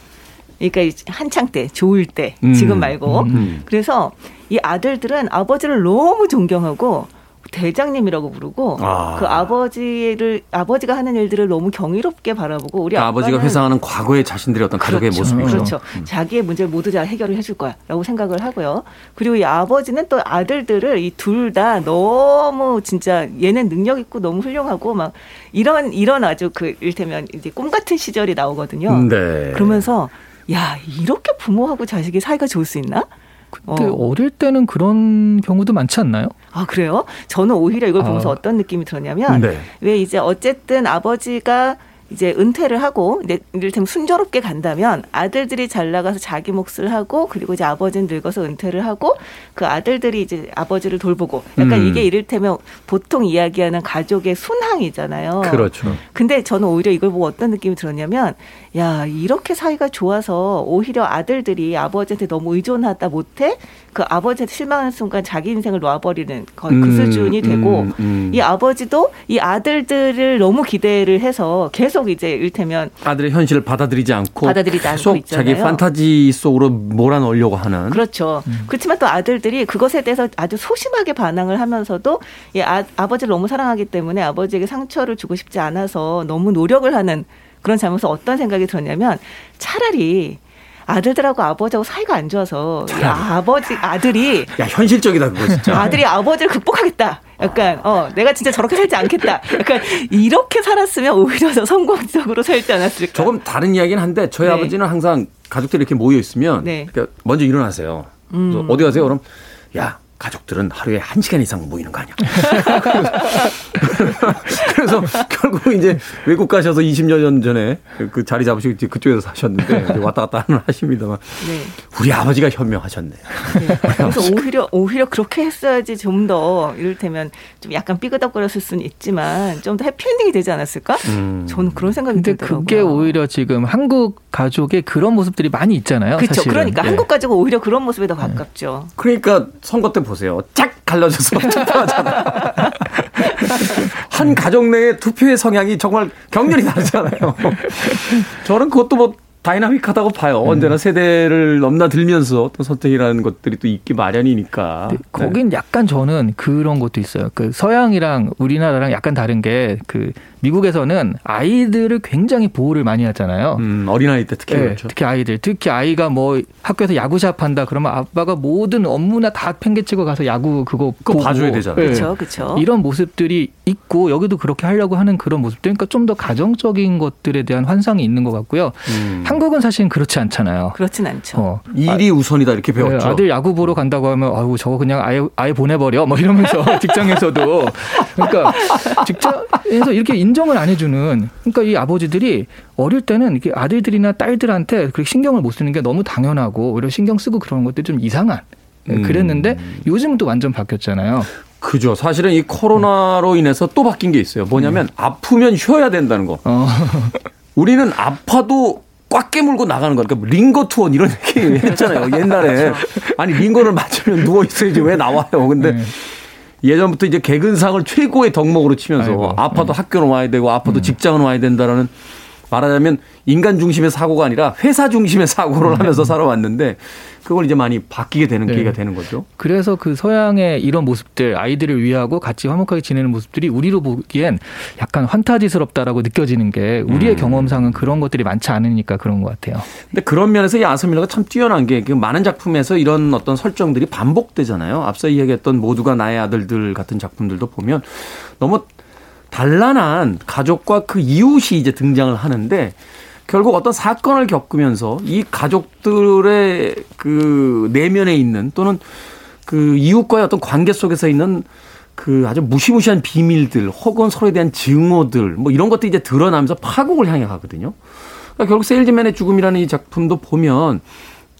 그러니까 한창 때, 좋을 때, 음. 지금 말고. 음. 그래서 이 아들들은 아버지를 너무 존경하고 대장님이라고 부르고 아. 그 아버지를 아버지가 하는 일들을 너무 경이롭게 바라보고 우리 그러니까 아버지가 회상하는 과거의 자신들의 어떤 가족의 그렇죠. 모습이죠. 그렇죠. 자기의 문제를 모두 다 해결을 해줄 거야라고 생각을 하고요. 그리고 이 아버지는 또 아들들을 이 둘 다 너무 진짜 얘는 능력 있고 너무 훌륭하고 막 이런 이런 아주 그 일테면 이제 꿈 같은 시절이 나오거든요. 네. 그러면서 야 이렇게 부모하고 자식이 사이가 좋을 수 있나? 근데 어. 어. 릴 때는 그런 경우도 많지 않나요? 아 그래요? 저는 오히려 이걸 보면서 아. 어떤 느낌이 들었냐면 네. 왜 이제 어쨌든 아버지가 이제 은퇴를 하고 이제 이를테면 순조롭게 간다면 아들들이 잘 나가서 자기 몫을 하고 그리고 이제 아버지는 늙어서 은퇴를 하고 그 아들들이 이제 아버지를 돌보고 약간 음. 이게 이를테면 보통 이야기하는 가족의 순항이잖아요. 그렇죠. 근데 저는 오히려 이걸 보고 어떤 느낌이 들었냐면 야 이렇게 사이가 좋아서 오히려 아들들이 아버지한테 너무 의존하다 못해 그 아버지한테 실망하는 순간 자기 인생을 놔버리는 거의 그 음, 수준이 되고 음, 음. 이 아버지도 이 아들들을 너무 기대를 해서 계속 이제 일테면 아들의 현실을 받아들이지 않고 받아들이지 않고 계속 있잖아요. 자기 판타지 속으로 몰아넣으려고 하는 그렇죠. 그렇지만 또 아들들이 그것에 대해서 아주 소심하게 반항을 하면서도 이 아, 아버지를 너무 사랑하기 때문에 아버지에게 상처를 주고 싶지 않아서 너무 노력을 하는 그런 잘못에서 어떤 생각이 들었냐면 차라리 아들들하고 아버지하고 사이가 안 좋아서 이 아버지 아들이 야 현실적이다 그거 진짜. 아들이 아버지를 극복하겠다. 약간 어 내가 진짜 저렇게 살지 않겠다. 약간 이렇게 살았으면 오히려 더 성공적으로 살지 않았을까. 조금 다른 이야기는 한데 저희 네. 아버지는 항상 가족들이 이렇게 모여 있으면 네. 그러니까 먼저 일어나세요. 음. 어디 가세요? 그럼 야 가족들은 하루에 한 시간 이상 모이는 거 아니야? <laughs> 그래서 결국 이제 외국 가셔서 20여 년 전에 그 자리 잡으시고 이제 그쪽에서 사셨는데 왔다 갔다 하는 하십니다만 네. 우리 아버지가 현명하셨네. 네. 그래서 오히려 오히려 그렇게 했어야지 좀 더 이를테면 좀 약간 삐그덕거렸을 수는 있지만 좀 더 해피엔딩이 되지 않았을까? 음. 저는 그런 생각이 근데 들더라고요. 그게 오히려 지금 한국 가족의 그런 모습들이 많이 있잖아요. 그렇죠. 사실은. 그러니까 예. 한국 가족은 오히려 그런 모습에 더 가깝죠. 그러니까 선거 때 보세요. 쫙 갈라져서 <laughs> 투표하잖아요. 한 가족 내의 투표의 성향이 정말 격렬히 다르잖아요. <laughs> 저는 그것도 뭐 다이나믹하다고 봐요. 언제나 세대를 넘나들면서 어떤 선택이라는 것들이 또 있기 마련이니까. 네, 거긴 약간 저는 그런 것도 있어요. 그 서양이랑 우리나라랑 약간 다른 게 그 미국에서는 아이들을 굉장히 보호를 많이 하잖아요. 음, 어린아이 때 특히 네, 그렇죠. 특히 아이들, 특히 아이가 뭐 학교에서 야구샵 한다 그러면 아빠가 모든 업무나 다 팽개치고 가서 야구 그거 그거 보고. 봐줘야 되잖아요. 네. 그렇죠. 그렇죠. 이런 모습들이 있고 여기도 그렇게 하려고 하는 그런 모습들, 그러니까 좀 더 가정적인 것들에 대한 환상이 있는 것 같고요. 음. 한국은 사실 그렇지 않잖아요. 그렇진 않죠. 어. 일이 우선이다 이렇게 배웠죠. 네, 아들 야구 보러 간다고 하면 아유 저거 그냥 아예 아예 보내버려 뭐 이러면서 <laughs> 직장에서도 그러니까 직장에서 이렇게 인정을 안 해주는 그러니까 이 아버지들이 어릴 때는 이렇게 아들들이나 딸들한테 그렇게 신경을 못 쓰는 게 너무 당연하고 오히려 신경 쓰고 그러는 것들이 좀 이상한 네, 음. 그랬는데 요즘은 또 완전 바뀌었잖아요. 그죠. 사실은 이 코로나로 인해서 또 바뀐 게 있어요. 뭐냐면 아프면 쉬어야 된다는 거. 어. <laughs> 우리는 아파도 꽉 깨물고 나가는 거니까 뭐 링거 투어 이런 <laughs> 얘기 했잖아요. 옛날에. 아니 링거를 맞으면 누워 있어야지 왜 나와요. 근데 네. 예전부터 이제 개근상을 최고의 덕목으로 치면서 아이고, 아파도 네. 학교는 와야 되고 아파도 직장은 와야 된다라는 말하자면 인간 중심의 사고가 아니라 회사 중심의 사고를 하면서 살아왔는데 그걸 이제 많이 바뀌게 되는 네. 계기가 되는 거죠. 그래서 그 서양의 이런 모습들 아이들을 위하고 같이 화목하게 지내는 모습들이 우리로 보기엔 약간 환타지스럽다라고 느껴지는 게 우리의 음. 경험상은 그런 것들이 많지 않으니까 그런 것 같아요. 근데 그런 면에서 이 아서밀러가 참 뛰어난 게 그 많은 작품에서 이런 어떤 설정들이 반복되잖아요. 앞서 이야기했던 모두가 나의 아들들 같은 작품들도 보면 너무 단란한 가족과 그 이웃이 이제 등장을 하는데 결국 어떤 사건을 겪으면서 이 가족들의 그 내면에 있는 또는 그 이웃과의 어떤 관계 속에서 있는 그 아주 무시무시한 비밀들 혹은 서로에 대한 증오들 뭐 이런 것들이 이제 드러나면서 파국을 향해 가거든요. 그러니까 결국 세일즈맨의 죽음이라는 이 작품도 보면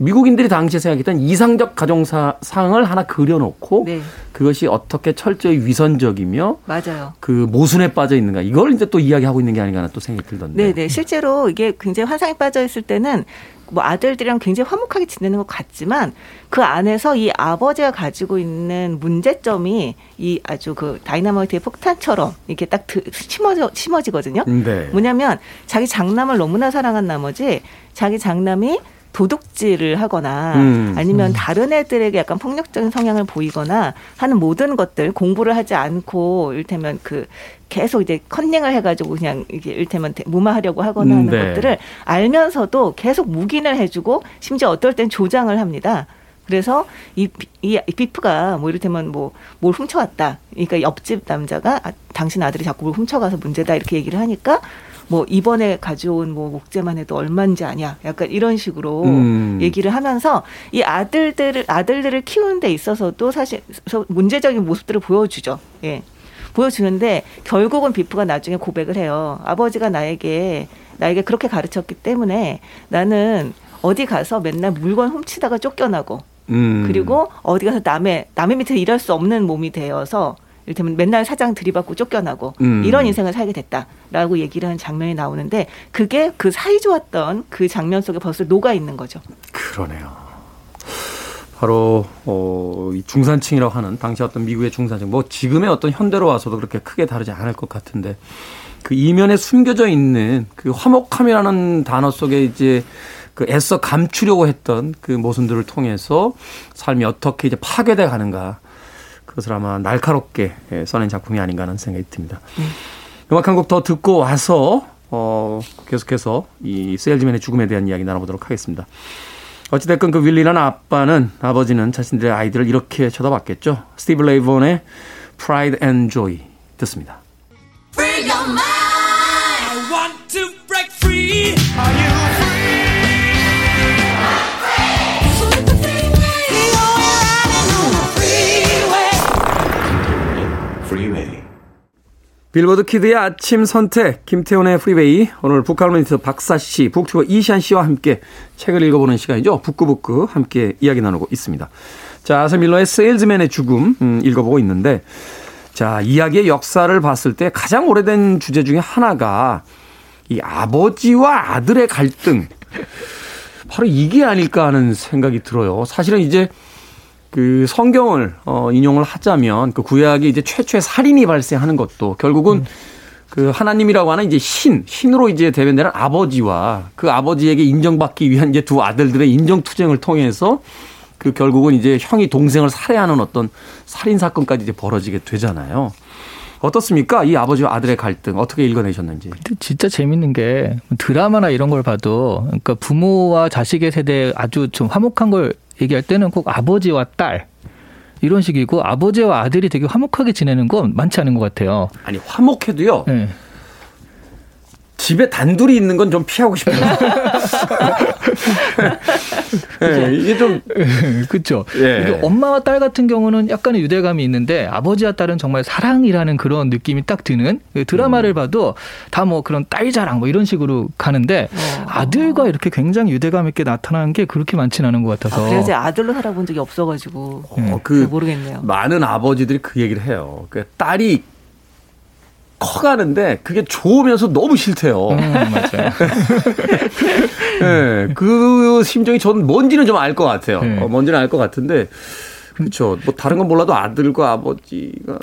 미국인들이 당시에 생각했던 이상적 가정상을 하나 그려놓고 네. 그것이 어떻게 철저히 위선적이며 맞아요. 그 모순에 빠져 있는가 이걸 이제 또 이야기하고 있는 게 아닌가 하는 또 생각이 들던데. 네, 네. 실제로 이게 굉장히 환상에 빠져 있을 때는 뭐 아들들이랑 굉장히 화목하게 지내는 것 같지만 그 안에서 이 아버지가 가지고 있는 문제점이 이 아주 그 다이나마이트의 폭탄처럼 이렇게 딱 드- 심어져 심어지거든요. 네. 뭐냐면 자기 장남을 너무나 사랑한 나머지 자기 장남이 도둑질을 하거나 음. 아니면 다른 애들에게 약간 폭력적인 성향을 보이거나 하는 모든 것들 공부를 하지 않고 일테면 그 계속 이제 컨닝을 해가지고 그냥 이게 일테면 무마하려고 하거나 하는 음, 네. 것들을 알면서도 계속 묵인을 해주고 심지어 어떨 땐 조장을 합니다. 그래서 이, 비- 이 비프가 뭐 이를테면 뭐 뭘 훔쳐왔다. 그러니까 옆집 남자가 아, 당신 아들이 자꾸 뭘 훔쳐가서 문제다 이렇게 얘기를 하니까 뭐 이번에 가져온 뭐 목재만 해도 얼마인지 아냐. 약간 이런 식으로 음. 얘기를 하면서 이 아들들을 아들들을 키우는 데 있어서도 사실 서- 문제적인 모습들을 보여주죠. 예. 보여주는데 결국은 비프가 나중에 고백을 해요. 아버지가 나에게 나에게 그렇게 가르쳤기 때문에 나는 어디 가서 맨날 물건 훔치다가 쫓겨나고 음. 그리고 어디 가서 남의 남의 밑에 일할 수 없는 몸이 되어서 이를테면 맨날 사장 들이받고 쫓겨나고 음. 이런 인생을 살게 됐다라고 얘기를 하는 장면이 나오는데 그게 그 사이 좋았던 그 장면 속에 벌써 녹아 있는 거죠. 그러네요. 바로 어, 이 중산층이라고 하는 당시 어떤 미국의 중산층, 뭐 지금의 어떤 현대로 와서도 그렇게 크게 다르지 않을 것 같은데 그 이면에 숨겨져 있는 그 화목함이라는 단어 속에 이제 그 애써 감추려고 했던 그 모순들을 통해서 삶이 어떻게 이제 파괴돼 가는가 그것을 아마 날카롭게 예, 써낸 작품이 아닌가 하는 생각이 듭니다. 음악 한 곡 더 듣고 와서 어, 계속해서 이 세일즈맨의 죽음에 대한 이야기 나눠보도록 하겠습니다. 어찌됐건 그 윌리라는 아빠는 아버지는 자신들의 아이들을 이렇게 쳐다봤겠죠. 스티브 레이본의 Pride and Joy 듣습니다. 빌보드 키드의 아침 선택 김태훈의 프리웨이 오늘 북칼럼니스트 박사 씨, 북튜버 이시한 씨와 함께 책을 읽어보는 시간이죠. 북구북구 함께 이야기 나누고 있습니다. 자, 아서 밀러의 세일즈맨의 죽음 음, 읽어보고 있는데 자, 이야기의 역사를 봤을 때 가장 오래된 주제 중에 하나가 이 아버지와 아들의 갈등 바로 이게 아닐까 하는 생각이 들어요. 사실은 이제 그 성경을 어 인용을 하자면 그 구약에 이제 최초의 살인이 발생하는 것도 결국은 그 하나님이라고 하는 이제 신, 신으로 이제 대변되는 아버지와 그 아버지에게 인정받기 위한 이제 두 아들들의 인정 투쟁을 통해서 그 결국은 이제 형이 동생을 살해하는 어떤 살인 사건까지 이제 벌어지게 되잖아요. 어떻습니까? 이 아버지와 아들의 갈등 어떻게 읽어내셨는지. 근데 진짜 재밌는 게 드라마나 이런 걸 봐도 그러니까 부모와 자식의 세대 아주 좀 화목한 걸 얘기할 때는 꼭 아버지와 딸 이런 식이고 아버지와 아들이 되게 화목하게 지내는 건 많지 않은 것 같아요. 아니 화목해도요. 네. 집에 단둘이 있는 건 좀 피하고 싶어요. <laughs> 네, 이게 좀 그렇죠. 예. 이게 엄마와 딸 같은 경우는 약간의 유대감이 있는데 아버지와 딸은 정말 사랑이라는 그런 느낌이 딱 드는 그 드라마를 봐도 다 뭐 그런 딸 자랑 뭐 이런 식으로 가는데 아들과 이렇게 굉장히 유대감 있게 나타나는 게 그렇게 많지는 않은 것 같아서. 아, 그래서 아들로 살아본 적이 없어가지고 어, 잘그 모르겠네요. 많은 아버지들이 그 얘기를 해요. 그 딸이 커가는데 그게 좋으면서 너무 싫대요. 음, 맞아요. <laughs> 네, 그 심정이 저는 뭔지는 좀 알 것 같아요. 네. 어, 뭔지는 알 것 같은데 그렇죠. 뭐 다른 건 몰라도 아들과 아버지가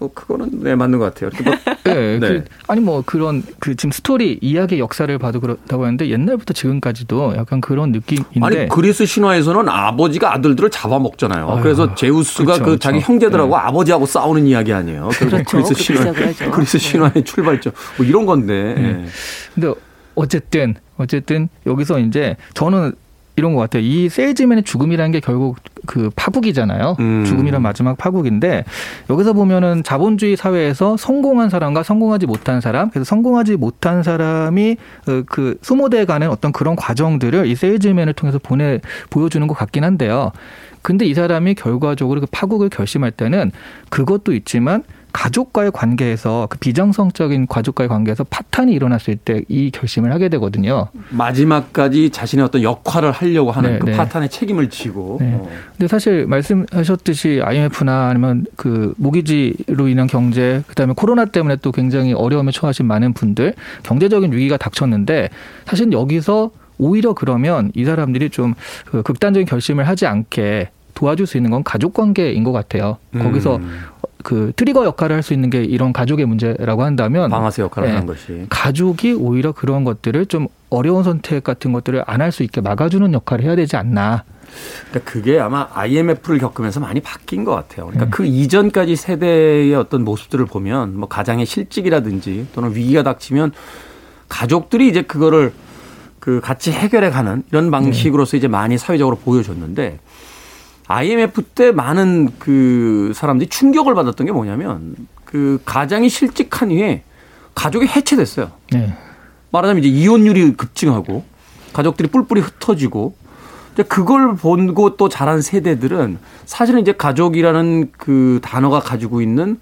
뭐 그거는 네 맞는 것 같아요. 이렇게 뭐 네, <laughs> 네. 그, 아니 뭐 그런 그 지금 스토리 이야기 역사를 봐도 그렇다고 하는데 옛날부터 지금까지도 약간 그런 느낌인데 아니 그리스 신화에서는 아버지가 아들들을 잡아먹잖아요. 아유, 그래서 제우스가 그렇죠, 그 그렇죠. 자기 형제들하고 네. 아버지하고 싸우는 이야기 아니에요. 그렇죠. 그리스 신화. <laughs> 그리스 네. 신화의 출발점 뭐 이런 건데. 네. 근데 어쨌든 어쨌든 여기서 이제 저는 이런 것 같아요. 이 세일즈맨의 죽음이라는 게 결국 그 파국이잖아요. 음. 죽음이란 마지막 파국인데 여기서 보면은 자본주의 사회에서 성공한 사람과 성공하지 못한 사람, 그래서 성공하지 못한 사람이 어, 그 소모돼 가는 어떤 그런 과정들을 이 세일즈맨을 통해서 보내 보여주는 것 같긴 한데요. 근데 이 사람이 결과적으로 그 파국을 결심할 때는 그것도 있지만 가족과의 관계에서 그 비정성적인 가족과의 관계에서 파탄이 일어났을 때 이 결심을 하게 되거든요. 마지막까지 자신의 어떤 역할을 하려고 하는 네, 그 네. 파탄의 책임을 지고. 네. 어. 근데 사실 말씀하셨듯이 IMF나 아니면 그 모기지로 인한 경제, 그다음에 코로나 때문에 또 굉장히 어려움에 처하신 많은 분들 경제적인 위기가 닥쳤는데 사실 여기서 오히려 그러면 이 사람들이 좀 그 극단적인 결심을 하지 않게 도와줄 수 있는 건 가족 관계인 것 같아요. 거기서 음. 그 트리거 역할을 할 수 있는 게 이런 가족의 문제라고 한다면 방아쇠 역할을 네. 하는 것이. 가족이 오히려 그런 것들을 좀 어려운 선택 같은 것들을 안 할 수 있게 막아주는 역할을 해야 되지 않나. 그러니까 그게 아마 IMF를 겪으면서 많이 바뀐 것 같아요. 그러니까 네. 그 이전까지 세대의 어떤 모습들을 보면 뭐 가장의 실직이라든지 또는 위기가 닥치면 가족들이 이제 그거를 그 같이 해결해 가는 이런 방식으로서 이제 많이 사회적으로 보여줬는데 IMF 때 많은 그 사람들이 충격을 받았던 게 뭐냐면 그 가장이 실직한 후에 가족이 해체됐어요. 네. 말하자면 이제 이혼율이 급증하고 가족들이 뿔뿔이 흩어지고 이제 그걸 보고 또 자란 세대들은 사실은 이제 가족이라는 그 단어가 가지고 있는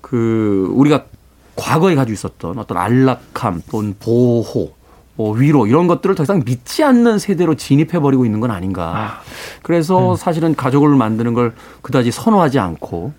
그 우리가 과거에 가지고 있었던 어떤 안락함 또는 보호 뭐 위로 이런 것들을 더 이상 믿지 않는 세대로 진입해 버리고 있는 건 아닌가. 그래서 사실은 가족을 만드는 걸 그다지 선호하지 않고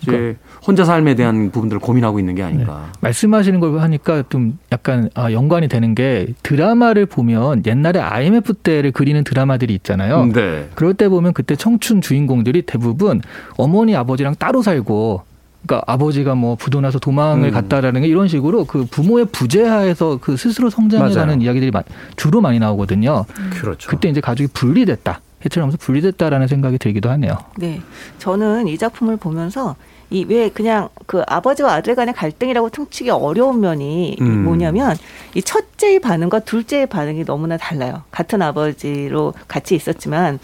이제 혼자 삶에 대한 부분들을 고민하고 있는 게 아닌가. 말씀하시는 걸 하니까 좀 약간 아, 연관이 되는 게 드라마를 보면 옛날에 IMF 때를 그리는 드라마들이 있잖아요. 네. 그럴 때 보면 그때 청춘 주인공들이 대부분 어머니 아버지랑 따로 살고 그러니까 아버지가 뭐 부도나서 도망을 음. 갔다라는 게 이런 식으로 그 부모의 부재하에서 그 스스로 성장해가는. 이야기들이 마- 주로 많이 나오거든요. 그렇죠. 그때 이제 가족이 분리됐다. 해체하면서 분리됐다라는 생각이 들기도 하네요. 네. 저는 이 작품을 보면서 이 왜 그냥 그 아버지와 아들 간의 갈등이라고 퉁치기 어려운 면이 음. 뭐냐면 이 첫째의 반응과 둘째의 반응이 너무나 달라요. 같은 아버지로 같이 있었지만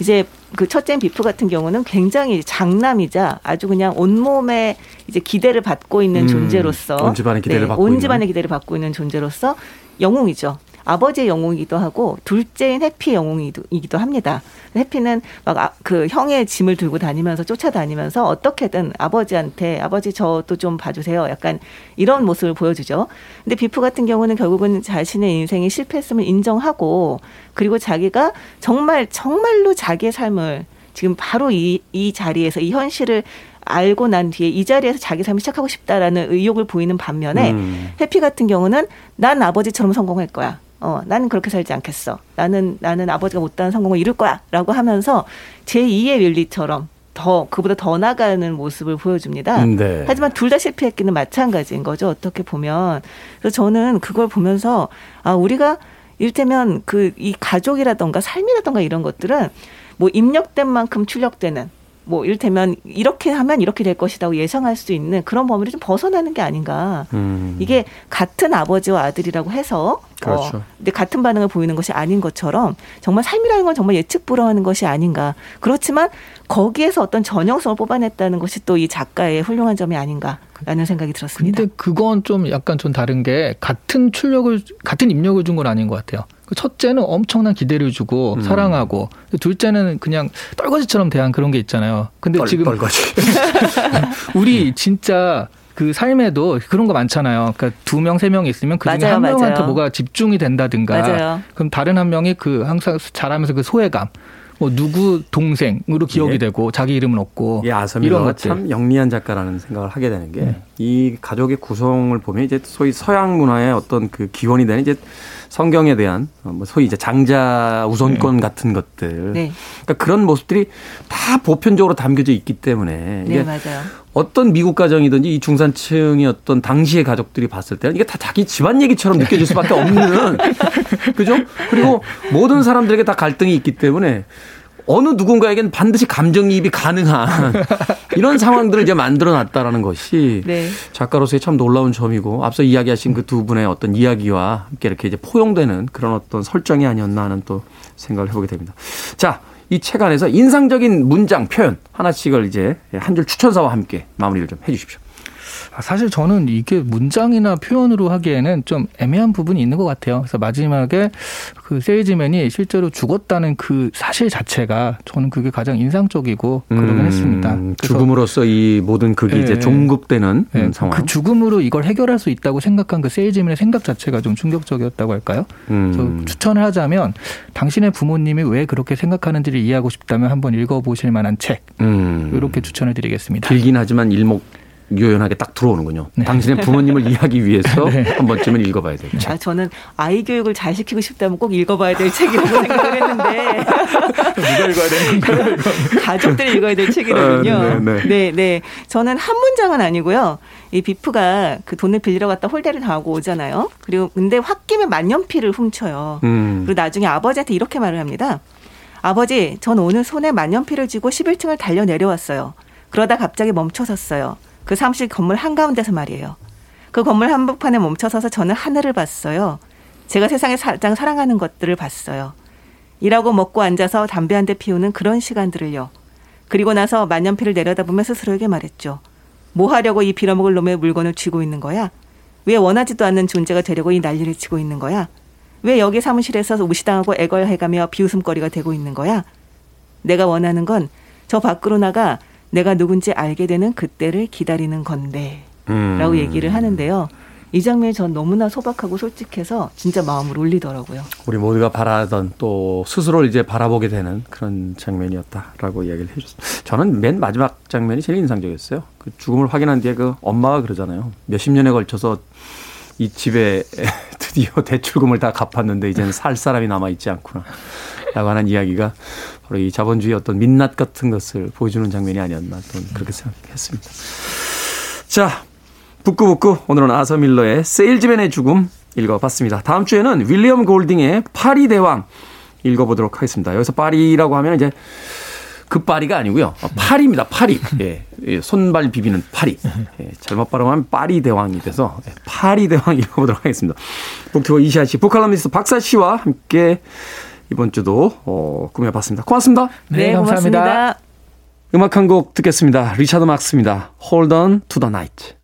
이제 그 첫째인 비프 같은 경우는 굉장히 장남이자 아주 그냥 온몸에 이제 기대를 받고 있는 음, 존재로서 네, 온 집안의 기대를 받고 온 있는. 집안의 기대를 받고 있는 존재로서 영웅이죠. 아버지의 영웅이기도 하고 둘째인 해피의 영웅이기도 합니다. 해피는 막 그 형의 짐을 들고 다니면서 쫓아다니면서 어떻게든 아버지한테 아버지 저도 좀 봐주세요. 약간 이런 모습을 보여주죠. 근데 비프 같은 경우는 결국은 자신의 인생이 실패했음을 인정하고 그리고 자기가 정말 정말로 자기의 삶을 지금 바로 이, 이 자리에서 이 현실을 알고 난 뒤에 이 자리에서 자기 삶을 시작하고 싶다라는 의욕을 보이는 반면에 음. 해피 같은 경우는 난 아버지처럼 성공할 거야. 어, 나는 그렇게 살지 않겠어. 나는 나는 아버지가 못다한 성공을 이룰 거야 라고 하면서 제 2의 윌리처럼 더 그보다 더 나가는 모습을 보여줍니다. 네. 하지만 둘 다 실패했기는 마찬가지인 거죠. 어떻게 보면. 그래서 저는 그걸 보면서 아 우리가 이를테면 그 이 가족이라던가 삶이라던가 이런 것들은 뭐 입력된 만큼 출력되는 뭐 이를테면 이렇게 하면 이렇게 될 것이라고 예상할 수 있는 그런 범위를 좀 벗어나는 게 아닌가. 음. 이게 같은 아버지와 아들이라고 해서 그렇죠. 어, 근데 같은 반응을 보이는 것이 아닌 것처럼 정말 삶이라는 건 정말 예측 불허하는 것이 아닌가. 그렇지만 거기에서 어떤 전형성을 뽑아냈다는 것이 또 이 작가의 훌륭한 점이 아닌가라는 생각이 들었습니다. 근데 그건 좀 약간 좀 다른 게 같은 출력을 같은 입력을 준 건 아닌 것 같아요. 그 첫째는 엄청난 기대를 주고 음. 사랑하고 둘째는 그냥 떨거지처럼 대한 그런 게 있잖아요. 근데 떨, 지금 떨거지. <laughs> 우리 진짜 그 삶에도 그런 거 많잖아요. 그러니까 두 명, 세 명 있으면 그 중에 맞아요, 한 명한테 맞아요. 뭐가 집중이 된다든가. 맞아요. 그럼 다른 한 명이 그 항상 잘하면서 그 소외감. 뭐 누구 동생으로 기억이 예. 되고 자기 이름은 없고 이 이런 아서미가 것들. 참 영리한 작가라는 생각을 하게 되는 게 네. 이 가족의 구성을 보면 이제 소위 서양 문화의 어떤 그 기원이 되는 이제 성경에 대한 어, 뭐 소위 이제 장자 우선권 같은 것들. 네, 그러니까 그런 모습들이 다 보편적으로 담겨져 있기 때문에 네 이게 맞아요. 어떤 미국 가정이든지 이 중산층의 어떤 당시의 가족들이 봤을 때는 이게 다 자기 집안 얘기처럼 느껴질 수밖에 없는 <laughs> 그죠? 그리고 모든 사람들에게 다 갈등이 있기 때문에 어느 누군가에겐 반드시 감정이입이 가능한 <laughs> 이런 상황들을 이제 만들어 놨다라는 것이 네. 작가로서의 참 놀라운 점이고 앞서 이야기하신 그 두 분의 어떤 이야기와 함께 이렇게 이제 포용되는 그런 어떤 설정이 아니었나 하는 또 생각을 해보게 됩니다. 자, 이 책 안에서 인상적인 문장 표현 하나씩을 이제 한 줄 추천사와 함께 마무리를 좀 해주십시오. 아, 사실 저는 이게 문장이나 표현으로 하기에는 좀 애매한 부분이 있는 것 같아요. 그래서 마지막에 그 세일즈맨이 실제로 죽었다는 그 사실 자체가 저는 그게 가장 인상적이고 그러긴 했습니다. 음, 그래서 죽음으로써 이 모든 그게 예, 이제 예. 종급되는 예, 음, 상황. 그 죽음으로 이걸 해결할 수 있다고 생각한 그 세일즈맨의 생각 자체가 좀 충격적이었다고 할까요? 음. 추천을 하자면 당신의 부모님이 왜 그렇게 생각하는지를 이해하고 싶다면 한번 읽어보실 만한 책 음. 이렇게 추천을 드리겠습니다. 길긴 하지만 일목 요연하게 딱 들어오는군요. 네. 당신의 부모님을 <laughs> 이해하기 위해서 한 번쯤은 읽어봐야 되죠. 아, 저는 아이 교육을 잘 시키고 싶다면 꼭 읽어봐야 될 책이라고 생각을 했는데 <laughs> 누가 읽어야 되는 거예요? <laughs> 가족들이 읽어야 될 책이거든요. 아, 네, 네. 네, 네. 저는 한 문장은 아니고요. 이 비프가 그 돈을 빌리러 갔다 홀대를 당하고 오잖아요. 그리고 근데 홧김에 만년필을 훔쳐요. 음. 그리고 나중에 아버지한테 이렇게 말을 합니다. 아버지, 전 오늘 손에 만년필을 쥐고 11층을 달려 내려왔어요. 그러다 갑자기 멈춰 섰어요. 그 사무실 건물 한가운데서 말이에요. 그 건물 한복판에 멈춰 서서 저는 하늘을 봤어요. 제가 세상에 가장 사랑하는 것들을 봤어요. 일하고 먹고 앉아서 담배 한 대 피우는 그런 시간들을요. 그리고 나서 만년필을 내려다보며 스스로에게 말했죠. 뭐 하려고 이 빌어먹을 놈의 물건을 쥐고 있는 거야? 왜 원하지도 않는 존재가 되려고 이 난리를 치고 있는 거야? 왜 여기 사무실에서 무시당하고 애걸해가며 비웃음거리가 되고 있는 거야? 내가 원하는 건 저 밖으로 나가 내가 누군지 알게 되는 그때를 기다리는 건데. 음. 라고 얘기를 하는데요. 이 장면이 전 너무나 소박하고 솔직해서 진짜 마음을 울리더라고요. 우리 모두가 바라던 또 스스로를 이제 바라보게 되는 그런 장면이었다라고 이야기를 해줬습니다. 저는 맨 마지막 장면이 제일 인상적이었어요. 그 죽음을 확인한 뒤에 그 엄마가 그러잖아요. 몇십 년에 걸쳐서 이 집에 <laughs> 드디어 대출금을 다 갚았는데 이제는 살 사람이 남아 있지 않구나. 라고 하는 이야기가 바로 이 자본주의 어떤 민낯 같은 것을 보여주는 장면이 아니었나 또 그렇게 생각했습니다. 자, 북구북구 오늘은 아서 밀러의 세일즈맨의 죽음 읽어봤습니다. 다음 주에는 윌리엄 골딩의 파리 대왕 읽어보도록 하겠습니다. 여기서 파리라고 하면 이제 그 파리가 아니고요. 파리입니다. 파리. 예, 예, 손발 비비는 파리. 예, 잘못 발음하면 파리 대왕이 돼서 예, 파리 대왕 <laughs> 읽어보도록 하겠습니다. 북튜버 이시아 씨, 북칼럼니스트 박사 씨와 함께 이번 주도 어, 꾸며봤습니다. 고맙습니다. 네, 감사합니다. 고맙습니다. 음악 한 곡 듣겠습니다. 리차드 막스입니다. Hold on to the night.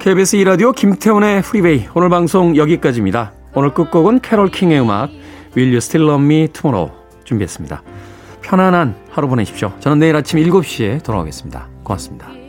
KBS 2라디오 김태훈의 프리웨이 오늘 방송 여기까지입니다. 오늘 끝곡은 캐롤 킹의 음악 Will You Still Love Me Tomorrow 준비했습니다. 편안한 하루 보내십시오. 저는 내일 아침 7시에 돌아오겠습니다. 고맙습니다.